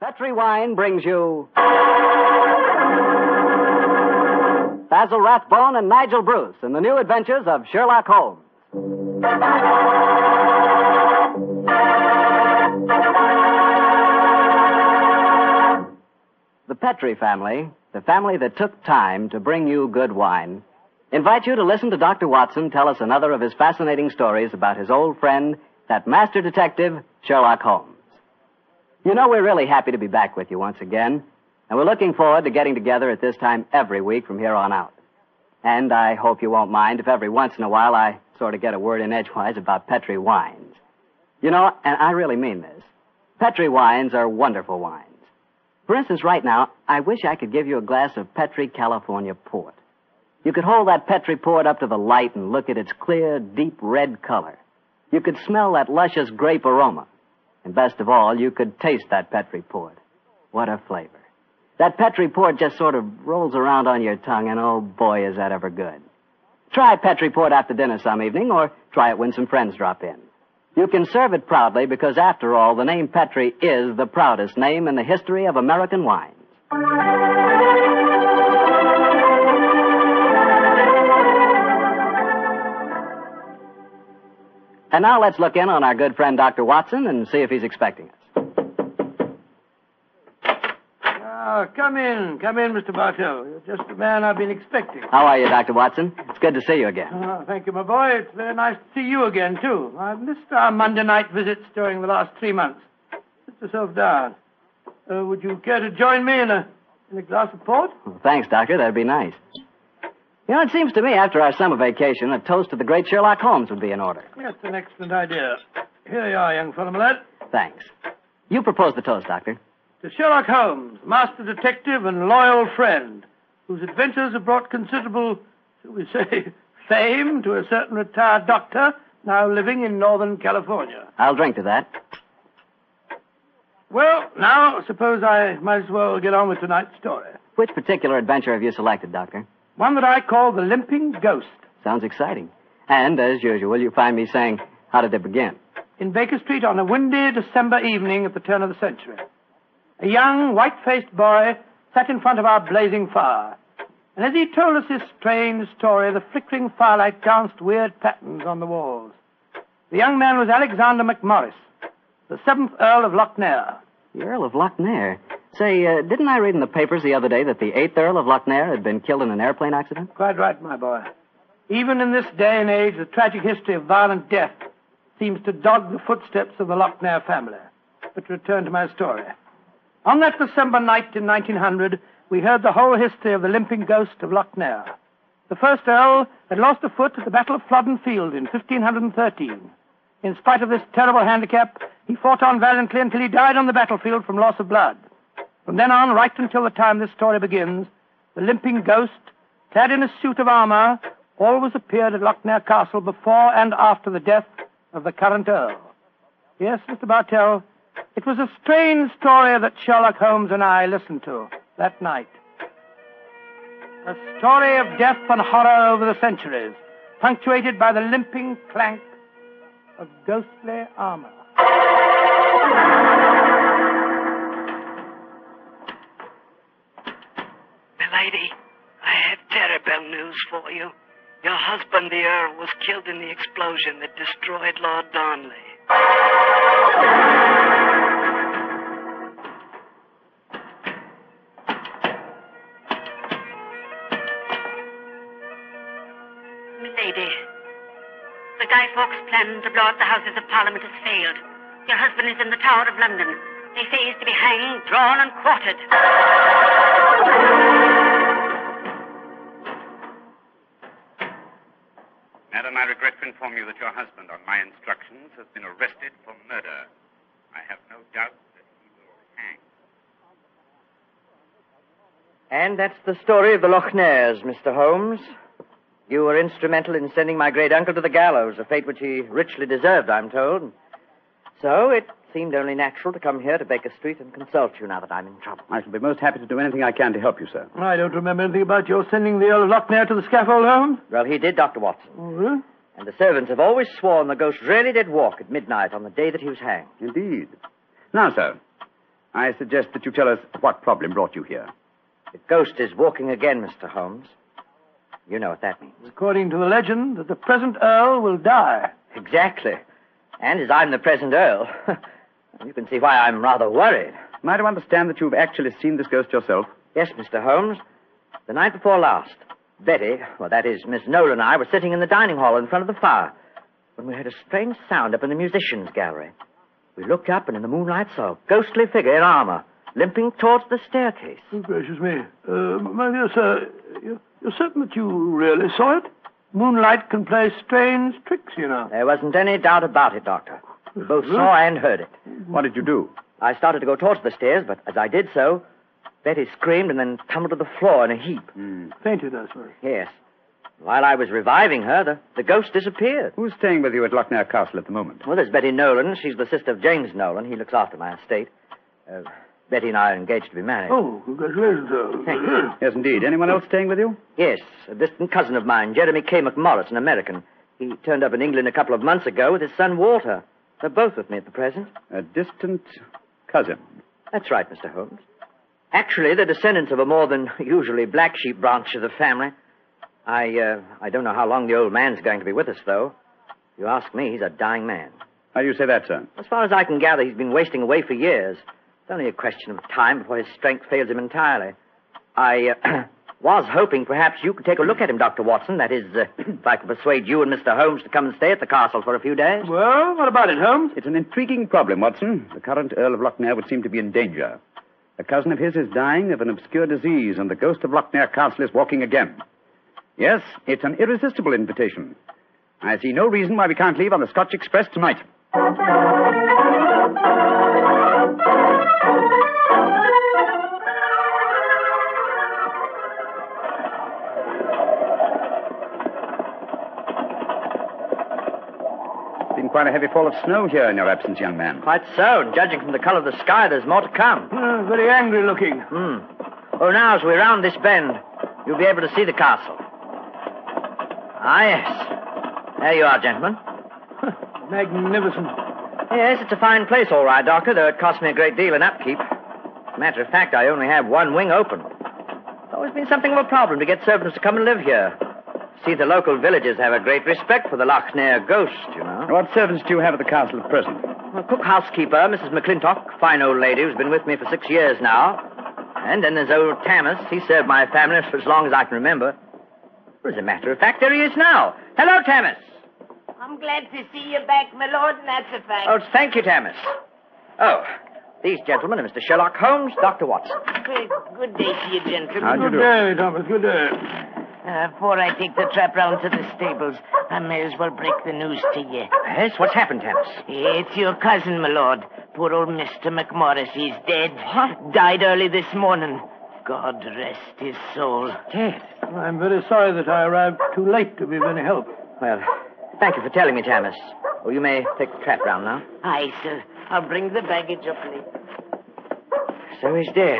Petri Wine brings you Basil Rathbone and Nigel Bruce in the new adventures of Sherlock Holmes. The Petri family, the family that took time to bring you good wine, invite you to listen to Dr. Watson tell us another of his fascinating stories about his old friend, that master detective, Sherlock Holmes. You know, we're really happy to be back with you once again, and we're looking forward to getting together at this time every week from here on out. And I hope you won't mind if every once in a while I sort of get a word in edgewise about Petri wines. You know, and I really mean this. Petri wines are wonderful wines. For instance, right now, I wish I could give you a glass of Petri California port. You could hold that Petri port up to the light and look at its clear, deep red color. You could smell that luscious grape aroma. And best of all, you could taste that Petri port. What a flavor. That Petri port just sort of rolls around on your tongue, and oh boy, is that ever good. Try Petri port after dinner some evening, or try it when some friends drop in. You can serve it proudly because, after all, the name Petri is the proudest name in the history of American wines. And now let's look in on our good friend Dr. Watson and see if he's expecting us. Ah, come in, come in, Mr. Bartell. You're just the man I've been expecting. How are you, Dr. Watson? It's good to see you again. Ah, thank you, my boy. It's very nice to see you again, too. I've missed our Monday night visits during the last three months. Sit yourself down. Uh, would you care to join me in a, in a glass of port? Well, thanks, Doctor. That'd be nice. You know, it seems to me after our summer vacation, a toast to the great Sherlock Holmes would be in order. That's an excellent idea. Here you are, young fellow, my lad. Thanks. You propose the toast, Doctor. To Sherlock Holmes, master detective and loyal friend, whose adventures have brought considerable, shall we say, fame to a certain retired doctor now living in Northern California. I'll drink to that. Well, now, suppose I might as well get on with tonight's story. Which particular adventure have you selected, Doctor? One that I call the Limping Ghost. Sounds exciting. And, as usual, you find me saying, how did it begin? In Baker Street on a windy December evening at the turn of the century. A young, white-faced boy sat in front of our blazing fire. And as he told us his strange story, the flickering firelight danced weird patterns on the walls. The young man was Alexander McMorris, the seventh Earl of Lochnair. The Earl of Lochnair? Say, uh, didn't I read in the papers the other day that the eighth Earl of Lochnair had been killed in an airplane accident? Quite right, my boy. Even in this day and age, the tragic history of violent death seems to dog the footsteps of the Lochnair family. But to return to my story. On that December night in 1900, we heard the whole history of the limping ghost of Lochnair. The first Earl had lost a foot at the Battle of Flodden Field in 1513. In spite of this terrible handicap, he fought on valiantly until he died on the battlefield from loss of blood. From then on, right until the time this story begins, the limping ghost, clad in a suit of armor, always appeared at Lochnair Castle before and after the death of the current Earl. Yes, Mr. Bartell, it was a strange story that Sherlock Holmes and I listened to that night. A story of death and horror over the centuries, punctuated by the limping clank of ghostly armor. lady, I have terrible news for you. Your husband, the Earl, was killed in the explosion that destroyed Lord Darnley. Lady, the Guy Fawkes plan to blow up the Houses of Parliament has failed. Your husband is in the Tower of London. They say he's to be hanged, drawn, and quartered. Inform you that your husband, on my instructions, has been arrested for murder. I have no doubt that he will hang. And that's the story of the Lochnairs, Mr. Holmes. You were instrumental in sending my great uncle to the gallows, a fate which he richly deserved, I'm told. So it seemed only natural to come here to Baker Street and consult you now that I'm in trouble. I shall be most happy to do anything I can to help you, sir. I don't remember anything about your sending the Earl of Lochnair to the scaffold, Holmes. Well, he did, Dr. Watson. Oh, really? And the servants have always sworn the ghost really did walk at midnight on the day that he was hanged. Indeed. Now, sir, I suggest that you tell us what problem brought you here. The ghost is walking again, Mr. Holmes. You know what that means. According to the legend, that the present Earl will die. Exactly. And as I'm the present Earl, you can see why I'm rather worried. Am I to understand that you've actually seen this ghost yourself? Yes, Mr. Holmes. The night before last, Betty, well, that is, Miss Nolan and I were sitting in the dining hall in front of the fire when we heard a strange sound up in the musicians' gallery. We looked up and in the moonlight saw a ghostly figure in armor limping towards the staircase. Oh, gracious me. Uh, my dear sir, you're, you're certain that you really saw it? Moonlight can play strange tricks, you know. There wasn't any doubt about it, Doctor. We both saw and heard it. What did you do? I started to go towards the stairs, but as I did so, Betty screamed and then tumbled to the floor in a heap. Fainted, I suppose. Yes. While I was reviving her, the, the ghost disappeared. Who's staying with you at Lochnair Castle at the moment? Well, there's Betty Nolan. She's the sister of James Nolan. He looks after my estate. Uh, Betty and I are engaged to be married. Oh, congratulations, sir. Thank you. Yes, indeed. Anyone else staying with you? Yes, a distant cousin of mine, Jeremy K. McMorris, an American. He turned up in England a couple of months ago with his son Walter. They're both with me at the present. A distant cousin. That's right, Mr. Holmes. Actually, they're descendants of a more than usually black sheep branch of the family. I, uh, I don't know how long the old man's going to be with us, though. If you ask me, he's a dying man. How do you say that, sir? As far as I can gather, he's been wasting away for years. It's only a question of time before his strength fails him entirely. I uh, was hoping perhaps you could take a look at him, Dr. Watson. That is, uh, if I could persuade you and Mr. Holmes to come and stay at the castle for a few days. Well, what about it, Holmes? It's an intriguing problem, Watson. The current Earl of Lochnair would seem to be in danger. A cousin of his is dying of an obscure disease, and the ghost of Lochnair Castle is walking again. Yes, it's an irresistible invitation. I see no reason why we can't leave on the Scotch Express tonight. Quite a heavy fall of snow here in your absence, young man. Quite so, judging from the color of the sky, there's more to come. Uh, very angry looking. Hmm. Oh, now, as we round this bend, you'll be able to see the castle. Ah, yes. There you are, gentlemen. Magnificent. Yes, it's a fine place, all right, Doctor, though it cost me a great deal in upkeep. As a matter of fact, I only have one wing open. It's always been something of a problem to get servants to come and live here. See, the local villagers have a great respect for the Lochnair ghost, you know. What servants do you have at the castle at present? Well, cook housekeeper, Mrs. McClintock, fine old lady who's been with me for six years now. And then there's old Tammas. He served my family for as long as I can remember. Well, as a matter of fact, there he is now. Hello, Tammas. I'm glad to see you back, my lord, and that's a fact. Oh, thank you, Tammas. Oh, these gentlemen are Mr. Sherlock Holmes, Dr. Watson. Good, good day to you, gentlemen. How'd you Good do? day, Thomas. Good day. Uh, before I take the trap round to the stables, I may as well break the news to you. Yes, what's happened, Tammas? It's your cousin, my lord. Poor old Mr. McMorris. He's dead. What? Died early this morning. God rest his soul. Dead. I'm very sorry that I arrived too late to be of any help. Well, thank you for telling me, Tammas. Oh, you may take the trap round now. Aye, sir. I'll bring the baggage up later. So he's dead.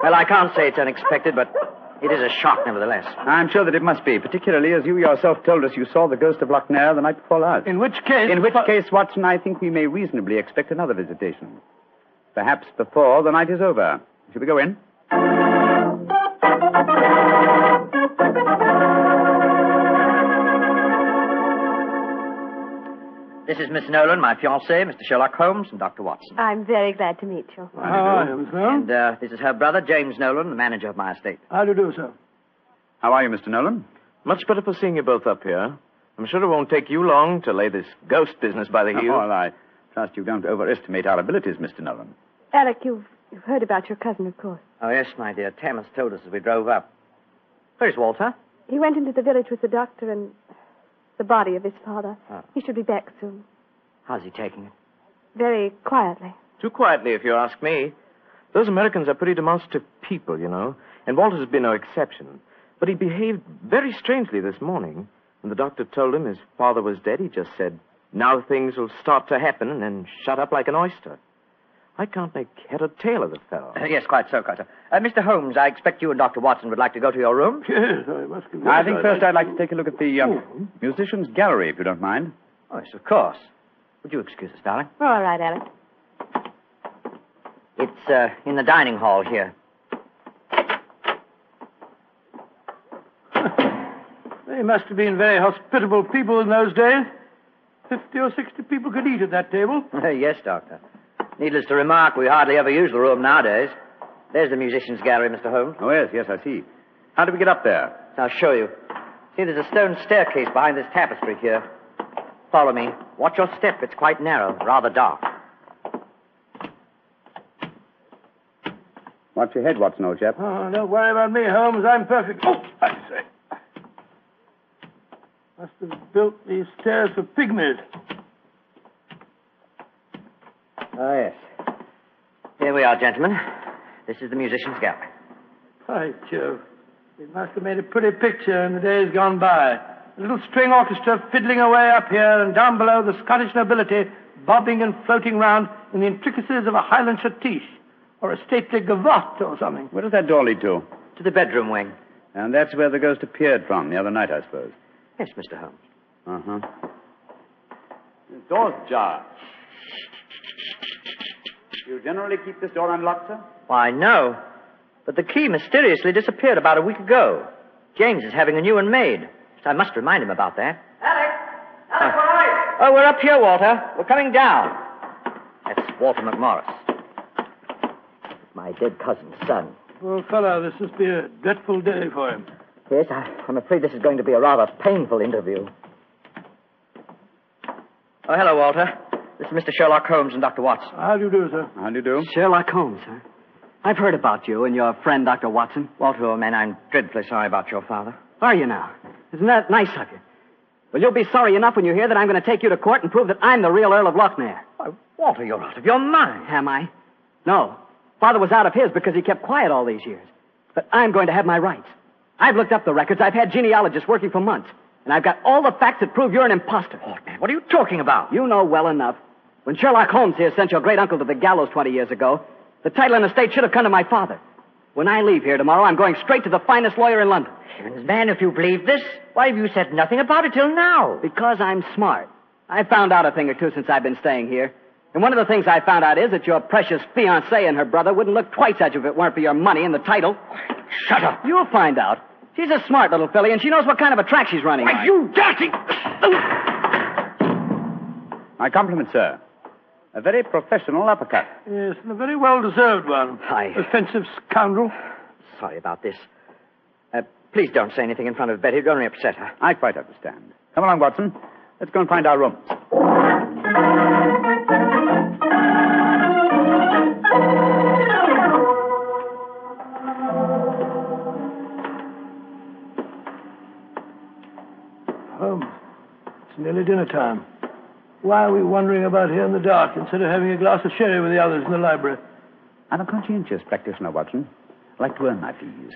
Well, I can't say it's unexpected, but it is a shock nevertheless. I'm sure that it must be, particularly as you yourself told us you saw the ghost of Lochnair the night before last. In which case... In which case, Watson, I think we may reasonably expect another visitation. Perhaps before the night is over. Shall we go in? This is Miss Nolan, my fiancée, Mr. Sherlock Holmes, and Dr. Watson. I'm very glad to meet you. How do you do, sir? And uh, this is her brother, James Nolan, the manager of my estate. How do you do, sir? How are you, Mr. Nolan? Much better for seeing you both up here. I'm sure it won't take you long to lay this ghost business by the heels. Oh, well, I trust you don't overestimate our abilities, Mr. Nolan. Alec, you've, you've heard about your cousin, of course. Oh, yes, my dear. Thomas told us as we drove up. Where's Walter? He went into the village with the doctor and the body of his father. Oh. He should be back soon. How's he taking it? Very quietly. Too quietly, if you ask me. Those Americans are pretty demonstrative people, you know, and Walter's been no exception. But he behaved very strangely this morning. When the doctor told him his father was dead, he just said, now things will start to happen, and then shut up like an oyster. I can't make head or tail of the fellow. Uh, yes, quite so, Carter. Uh, Mr. Holmes, I expect you and Dr. Watson would like to go to your room. Yes, I must confess. I think I'd first like I'd like to take a look at the um, musicians' gallery, if you don't mind. Oh, yes, of course. Would you excuse us, darling? Oh, all right, Alec. It's uh, in the dining hall here. They must have been very hospitable people in those days. Fifty or sixty people could eat at that table. yes, Doctor. Needless to remark, we hardly ever use the room nowadays. There's the musicians' gallery, Mr. Holmes. Oh, yes, yes, I see. How do we get up there? I'll show you. See, there's a stone staircase behind this tapestry here. Follow me. Watch your step. It's quite narrow, rather dark. Watch your head, Watson, old chap. Oh, don't worry about me, Holmes. I'm perfect. Oh, I say. Must have built these stairs for pygmies. Oh, yes. Here we are, gentlemen. This is the musicians' gallery. By Jove. It must have made a pretty picture in the days gone by. A little string orchestra fiddling away up here, and down below the Scottish nobility bobbing and floating round in the intricacies of a Highland schottische or a stately gavotte or something. Where does that door lead to? To the bedroom wing. And that's where the ghost appeared from the other night, I suppose. Yes, Mr. Holmes. Uh-huh. The door's ajar. Do you generally keep this door unlocked, sir? Why, no. But the key mysteriously disappeared about a week ago. James is having a new one made. So I must remind him about that. Alec! Alec, where are you? Oh, we're up here, Walter. We're coming down. That's Walter McMorris. My dead cousin's son. Poor fellow, this must be a dreadful day for him. Yes, I, I'm afraid this is going to be a rather painful interview. Oh, hello, Walter. This is Mr. Sherlock Holmes and Dr. Watson. How do you do, sir? How do you do? Sherlock Holmes, sir. I've heard about you and your friend, Dr. Watson. Walter, old man, I'm dreadfully sorry about your father. Are you now? Isn't that nice of you? Well, you'll be sorry enough when you hear that I'm going to take you to court and prove that I'm the real Earl of Lochnair. Why, Walter, you're out of your mind. Am I? No. Father was out of his because he kept quiet all these years. But I'm going to have my rights. I've looked up the records. I've had genealogists working for months. And I've got all the facts that prove you're an impostor. Oh, man, what are you talking about? You know well enough. When Sherlock Holmes here sent your great uncle to the gallows 20 years ago, the title and estate should have come to my father. When I leave here tomorrow, I'm going straight to the finest lawyer in London. Heavens, man, if you believe this, why have you said nothing about it till now? Because I'm smart. I've found out a thing or two since I've been staying here. And one of the things I found out is that your precious fiancée and her brother wouldn't look twice at you if it weren't for your money and the title. Shut up. You'll find out. She's a smart little filly, and she knows what kind of a track she's running Why, on. you dirty... My compliments, sir. A very professional uppercut. Yes, and a very well deserved one. I- Offensive scoundrel. Sorry about this. Uh, please don't say anything in front of Betty. It'd only upset her. I quite understand. Come along, Watson. Let's go and find our rooms. Holmes, it's nearly dinner time. Why are we wandering about here in the dark instead of having a glass of sherry with the others in the library? I'm a conscientious practitioner, Watson. I like to earn my fees.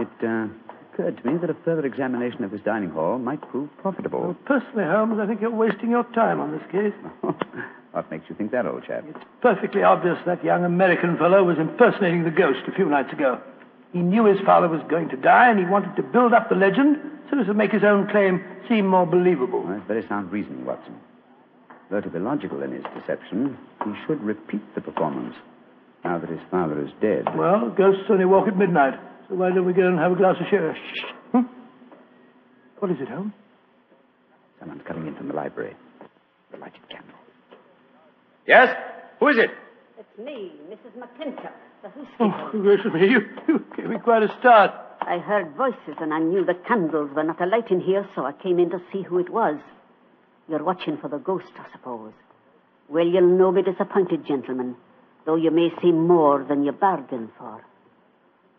It uh, occurred to me that a further examination of this dining hall might prove profitable. Well, personally, Holmes, I think you're wasting your time on this case. what makes you think that, old chap? It's perfectly obvious that young American fellow was impersonating the ghost a few nights ago. He knew his father was going to die, and he wanted to build up the legend so as to make his own claim seem more believable. Well, that's very sound reasoning, Watson. Though to be logical in his deception, he should repeat the performance now that his father is dead. Well, ghosts only walk at midnight, so why don't we go and have a glass of sherry? Hmm? What is it, Holmes? Someone's coming in from the library. The lighted candle. Yes? Who is it? It's me, Mrs. McClintock, the Oh, housekeeper. gracious me, you, you gave me quite a start. I heard voices and I knew the candles were not alight in here, so I came in to see who it was. You're watching for the ghost, I suppose. Well, you'll no be disappointed, gentlemen, though you may see more than you bargained for.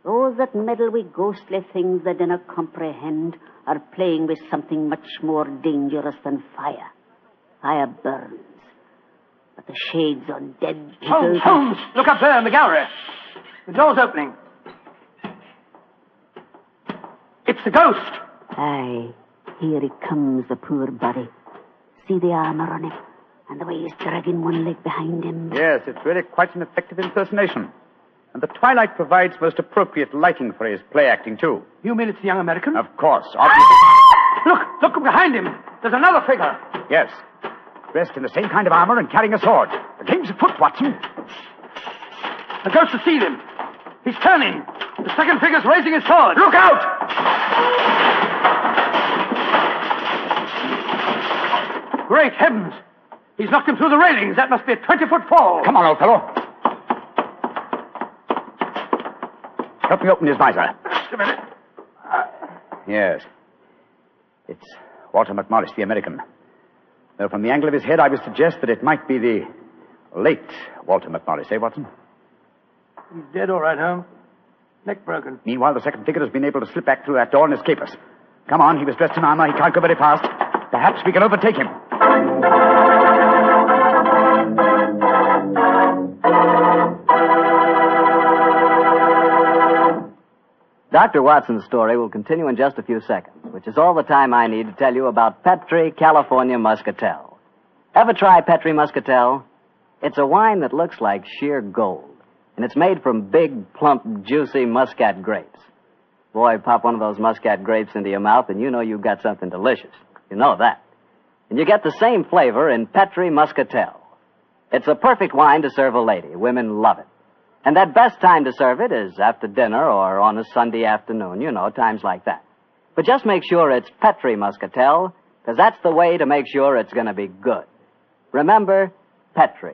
Those that meddle with ghostly things they dinna comprehend are playing with something much more dangerous than fire. Fire burns. But the shades on dead people... Holmes, Holmes! Look up there in the gallery. The door's opening. It's the ghost. Aye, here he comes, the poor body. See the armor on him, and the way he's dragging one leg behind him. Yes, it's really quite an effective impersonation. And the twilight provides most appropriate lighting for his play acting, too. You mean it's the young American? Of course, ah! obviously. Look, look behind him. There's another figure. Yes. Dressed in the same kind of armor and carrying a sword. The game's afoot, Watson. The ghost has seen him. He's turning. The second figure's raising his sword. Look out! Great heavens! He's knocked him through the railings. That must be a 20 foot fall. Come on, old fellow. Help me open his visor. Just a minute. Yes. It's Walter McMorris, the American. Though from the angle of his head, I would suggest that it might be the late Walter McMorris, eh, Watson? He's dead, all right, Holmes. Neck broken. Meanwhile, the second figure has been able to slip back through that door and escape us. Come on, he was dressed in armor. He can't go very fast. Perhaps we can overtake him. Dr. Watson's story will continue in just a few seconds, which is all the time I need to tell you about Petri California Muscatel. Ever try Petri Muscatel? It's a wine that looks like sheer gold, and it's made from big, plump, juicy muscat grapes. Boy, pop one of those muscat grapes into your mouth, and you know you've got something delicious. You know that. And you get the same flavor in Petri Muscatel. It's a perfect wine to serve a lady. Women love it. And that best time to serve it is after dinner or on a Sunday afternoon, you know, times like that. But just make sure it's Petri Muscatel, because that's the way to make sure it's going to be good. Remember, Petri.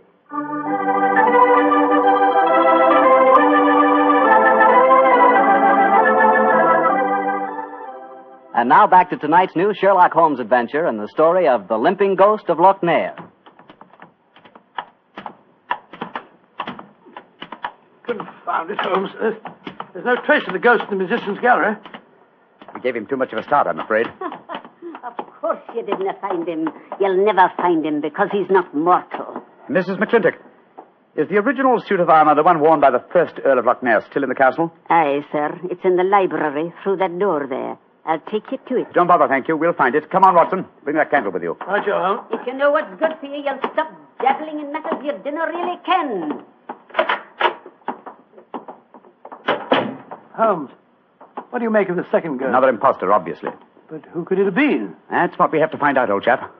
And now back to tonight's new Sherlock Holmes adventure and the story of the limping ghost of Lochnair. Confound it, Holmes. There's, there's no trace of the ghost in the musician's gallery. We gave him too much of a start, I'm afraid. Of course you didn't find him. You'll never find him because he's not mortal. Mrs. McClintock, is the original suit of armor the one worn by the first Earl of Lochnair still in the castle? Aye, sir. It's in the library through that door there. I'll take you to it. Don't bother, thank you. We'll find it. Come on, Watson. Bring that candle with you. Right, you, Holmes. If you know what's good for you, you'll stop dabbling in matters you dinner really can. Holmes, what do you make of the second girl? Another impostor, obviously. But who could it have been? That's what we have to find out, old chap.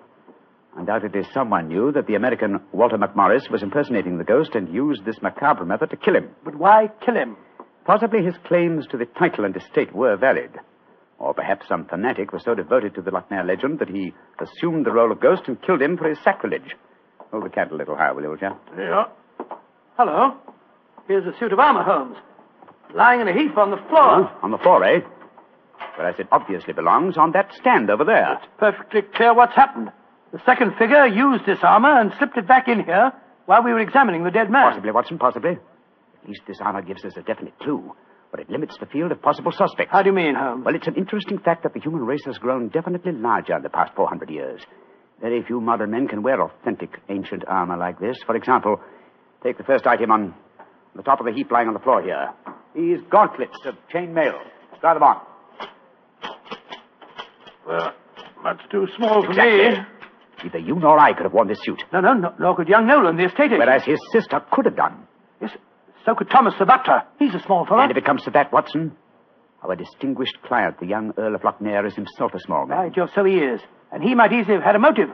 Undoubtedly, someone knew that the American Walter McMorris was impersonating the ghost and used this macabre method to kill him. But why kill him? Possibly his claims to the title and estate were valid. Or perhaps some fanatic was so devoted to the Lochnair legend that he assumed the role of ghost and killed him for his sacrilege. Hold the candle a little higher, will you, old chap? Yeah. Hello. Here's a suit of armor, Holmes. Lying in a heap on the floor. Oh, on the floor, eh? Whereas it obviously belongs on that stand over there. It's perfectly clear what's happened. The second figure used this armor and slipped it back in here while we were examining the dead man. Possibly, Watson, possibly. At least this armor gives us a definite clue, but it limits the field of possible suspects. How do you mean, Holmes? Well, it's an interesting fact that the human race has grown definitely larger in the past 400 years. Very few modern men can wear authentic ancient armor like this. For example, take the first item on the top of the heap lying on the floor here. These gauntlets of chain mail. Try them on. Well, that's too small for Exactly. me. Neither you nor I could have worn this suit. No, no, no, nor could young Nolan, the estate agent. Whereas his sister could have done. Yes, so could Thomas the butler. He's a small fellow. And if it comes to that, Watson, our distinguished client, the young Earl of Lochnair, is himself a small man. Right, Joe, so he is. And he might easily have had a motive.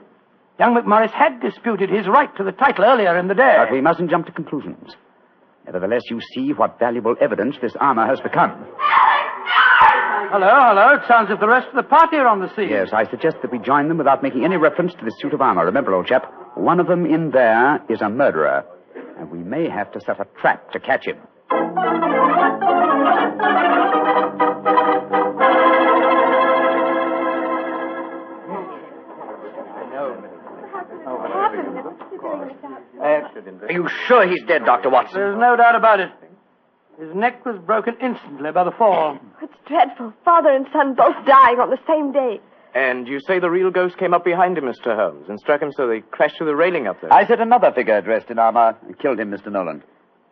Young McMorris had disputed his right to the title earlier in the day. But we mustn't jump to conclusions. Nevertheless, you see what valuable evidence this armor has become. Hello, hello. It sounds as if the rest of the party are on the scene. Yes, I suggest that we join them without making any reference to this suit of armor. Remember, old chap, one of them in there is a murderer, and we may have to set a trap to catch him. Are you sure he's dead, Dr. Watson? There's no doubt about it. His neck was broken instantly by the fall. It's dreadful. Father and son both dying on the same day. And you say the real ghost came up behind him, Mr. Holmes, and struck him so they crashed through the railing up there. I said another figure dressed in armor and killed him, Mr. Nolan.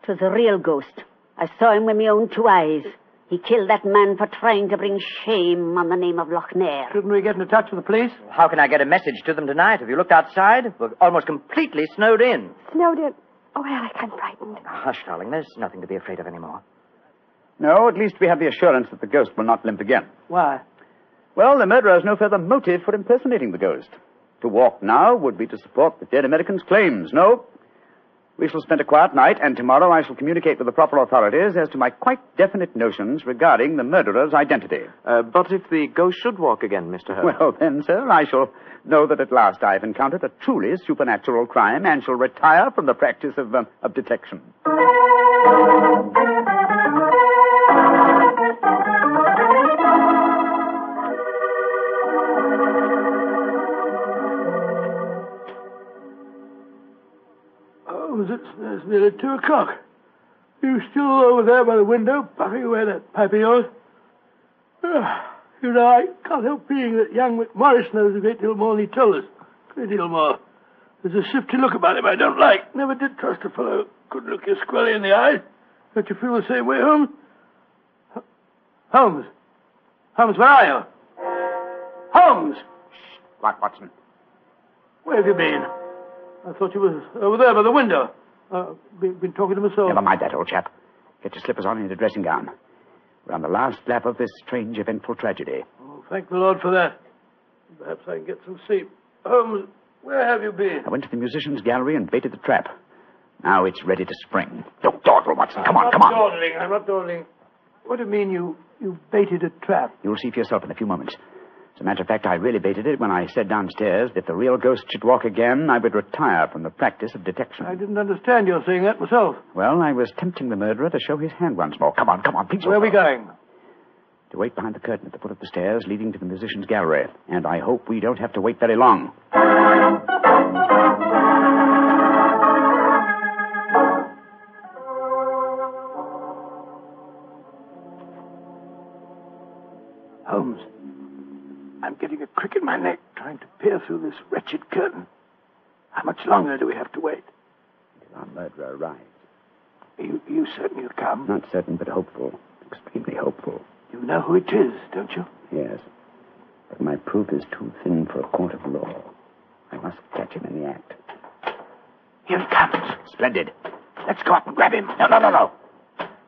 Twas a real ghost. I saw him with my own two eyes. He killed that man for trying to bring shame on the name of Lochnair. Shouldn't we get in touch with the police? How can I get a message to them tonight? Have you looked outside? We're almost completely snowed in. Snowed in. Oh, Alec, I'm frightened. Ah, hush, darling. There's nothing to be afraid of anymore. No, at least we have the assurance that the ghost will not limp again. Why? Well, the murderer has no further motive for impersonating the ghost. To walk now would be to support the dead American's claims. No. We shall spend a quiet night, and tomorrow I shall communicate with the proper authorities as to my quite definite notions regarding the murderer's identity. Uh, but if the ghost should walk again, Mr. Holmes? Well, then, sir, I shall know that at last I have encountered a truly supernatural crime and shall retire from the practice of, um, of detection. It's, it's nearly two o'clock. You still over there by the window, puffing away that pipe of yours? Ah, you know, I can't help feeling that young McMorris knows a great deal more than he told us. A great deal more. There's a shifty look about him I don't like. Never did trust a fellow who could look you squarely in the eye. Don't you feel the same way, Holmes? Holmes? Holmes, where are you? Holmes! What, Watson? Where have you been? I thought you were over there by the window. Uh, been, been talking to myself. Never mind that, old chap. Get your slippers on and your dressing gown. We're on the last lap of this strange, eventful tragedy. Oh, thank the Lord for that. Perhaps I can get some sleep. Holmes, where have you been? I went to the musician's gallery and baited the trap. Now it's ready to spring. Don't dawdle, Watson. Come on, I'm come not on. Dawdling. I'm not dawdling. What do you mean you, you baited a trap? You'll see for yourself in a few moments. As a matter of fact, I really baited it when I said downstairs that if the real ghost should walk again, I would retire from the practice of detection. I didn't understand your saying that myself. Well, I was tempting the murderer to show his hand once more. Come on, come on, please. Where are we going? To wait behind the curtain at the foot of the stairs leading to the musician's gallery. And I hope we don't have to wait very long. I'm getting a crick in my neck trying to peer through this wretched curtain. How much longer do we have to wait? Until our murderer arrives. Are you, you certain he'll come? Not certain, but hopeful. Extremely hopeful. You know who it is, don't you? Yes. But my proof is too thin for a court of law. I must catch him in the act. Here he comes. Splendid. Let's go up and grab him. No, no, no, no.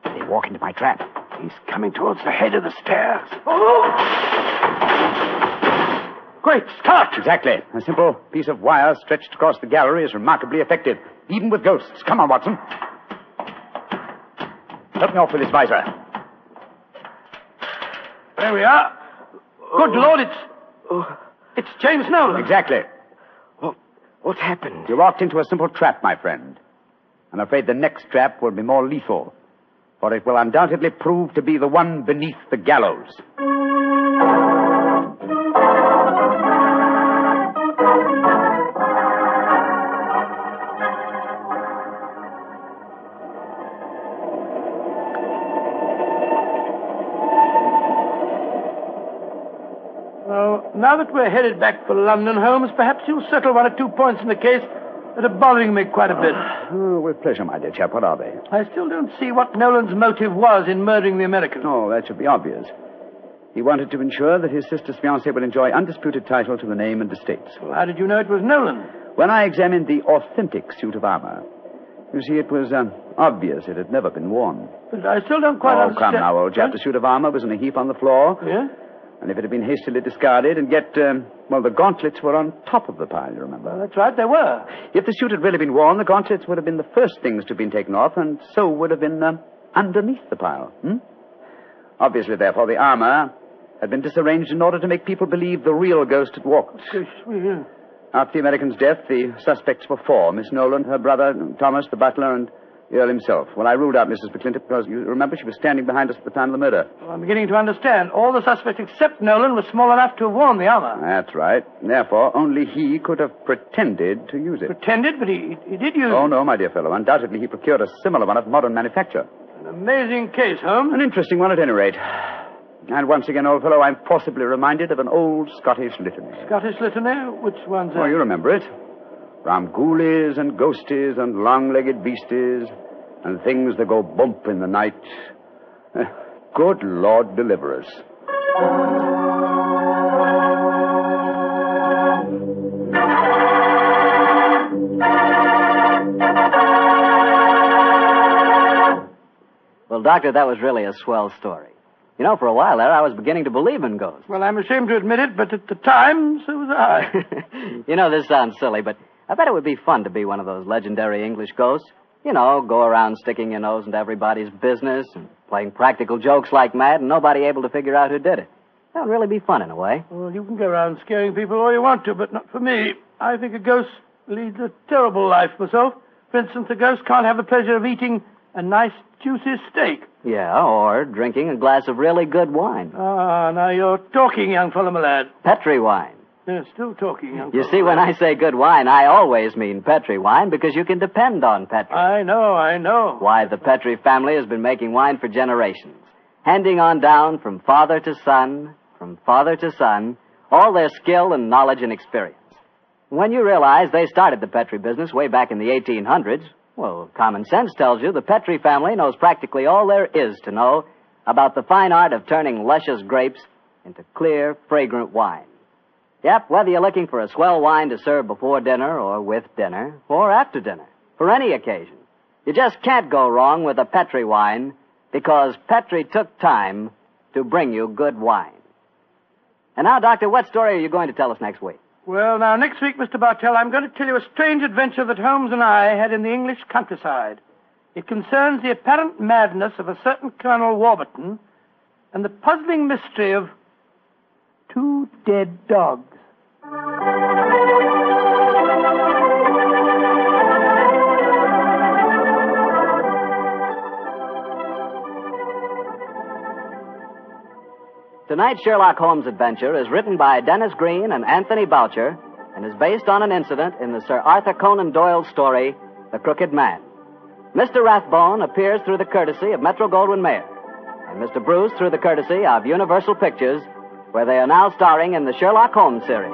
They walk into my trap. He's coming towards the head of the stairs. Oh! Great Scott! Exactly. A simple piece of wire stretched across the gallery is remarkably effective, even with ghosts. Come on, Watson. Help me off with this visor. There we are. Good oh. Lord, it's. Oh. It's James Nolan. Exactly. What, what's happened? You walked into a simple trap, my friend. I'm afraid the next trap will be more lethal, for it will undoubtedly prove to be the one beneath the gallows. Now that we're headed back for London, Holmes, perhaps you'll settle one or two points in the case that are bothering me quite a bit. Oh, with pleasure, my dear chap. What are they? I still don't see what Nolan's motive was in murdering the American. Oh, that should be obvious. He wanted to ensure that his sister's fiancé would enjoy undisputed title to the name and estates. Well, how did you know it was Nolan? When I examined the authentic suit of armor, you see, it was um, obvious it had never been worn. But I still don't quite oh, understand. come now, old chap. The suit of armor was in a heap on the floor. Yeah? And if it had been hastily discarded, and yet, um, well, the gauntlets were on top of the pile, you remember? Well, that's right, they were. If the suit had really been worn, the gauntlets would have been the first things to have been taken off, and so would have been um, underneath the pile. Hmm? Obviously, therefore, the armor had been disarranged in order to make people believe the real ghost had walked. After the American's death, the suspects were four Miss Nolan, her brother, Thomas, the butler, and The Earl himself. Well, I ruled out Mrs. McClintock because you remember she was standing behind us at the time of the murder. Well, I'm beginning to understand. All the suspects except Nolan were small enough to have worn the armor. That's right. Therefore, only he could have pretended to use it. Pretended, but he, he did use Oh, no, my dear fellow. Undoubtedly, he procured a similar one of modern manufacture. An amazing case, Holmes. An interesting one, at any rate. And once again, old fellow, I'm forcibly reminded of an old Scottish litany. Scottish litany? Which one's oh, that? Oh, you remember it. From ghoulies and ghosties and long-legged beasties and things that go bump in the night. Good Lord deliver us. Well, Doctor, that was really a swell story. You know, for a while there, I was beginning to believe in ghosts. Well, I'm ashamed to admit it, but at the time, so was I. you know, this sounds silly, but I bet it would be fun to be one of those legendary English ghosts. You know, go around sticking your nose into everybody's business and playing practical jokes like mad and nobody able to figure out who did it. That would really be fun in a way. well, you can go around scaring people all you want to, but not for me. I think a ghost leads a terrible life myself. For instance, a ghost can't have the pleasure of eating a nice, juicy steak. Yeah, or drinking a glass of really good wine. Ah, now you're talking, young fellow, my lad. Petri wine. Yeah, still talking, young You see, when. I say good wine, I always mean Petri wine because you can depend on Petri. I know, I know. Why, the Petri family has been making wine for generations, handing on down from father to son, from father to son, all their skill and knowledge and experience. When you realize they started the Petri business way back in the 1800s, well, common sense tells you the Petri family knows practically all there is to know about the fine art of turning luscious grapes into clear, fragrant wine. Yep, whether you're looking for a swell wine to serve before dinner or with dinner or after dinner, for any occasion, you just can't go wrong with a Petri wine because Petri took time to bring you good wine. And now, Doctor, what story are you going to tell us next week? Well, now, next week, Mr. Bartell, I'm going to tell you a strange adventure that Holmes and I had in the English countryside. It concerns the apparent madness of a certain Colonel Warburton and the puzzling mystery of two dead dogs. Tonight's Sherlock Holmes adventure is written by Denis Green and Anthony Boucher and is based on an incident in the Sir Arthur Conan Doyle story, The Crooked Man. Mr. Rathbone appears through the courtesy of Metro Goldwyn Mayer, and Mr. Bruce through the courtesy of Universal Pictures, where they are now starring in the Sherlock Holmes series.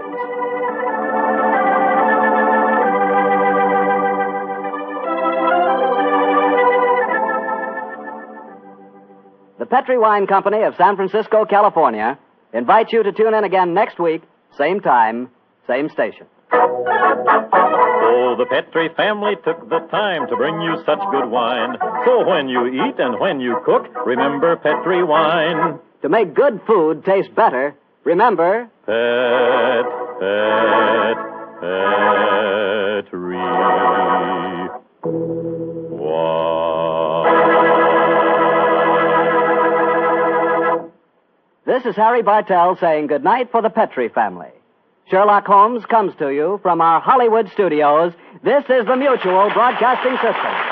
The Petri Wine Company of San Francisco, California, invites you to tune in again next week, same time, same station. Oh, the Petri family took the time to bring you such good wine. So when you eat and when you cook, remember Petri wine. To make good food taste better, remember Pet, pet, Petri. This is Harry Bartell saying goodnight for the Petri family. Sherlock Holmes comes to you from our Hollywood studios. This is the Mutual Broadcasting System.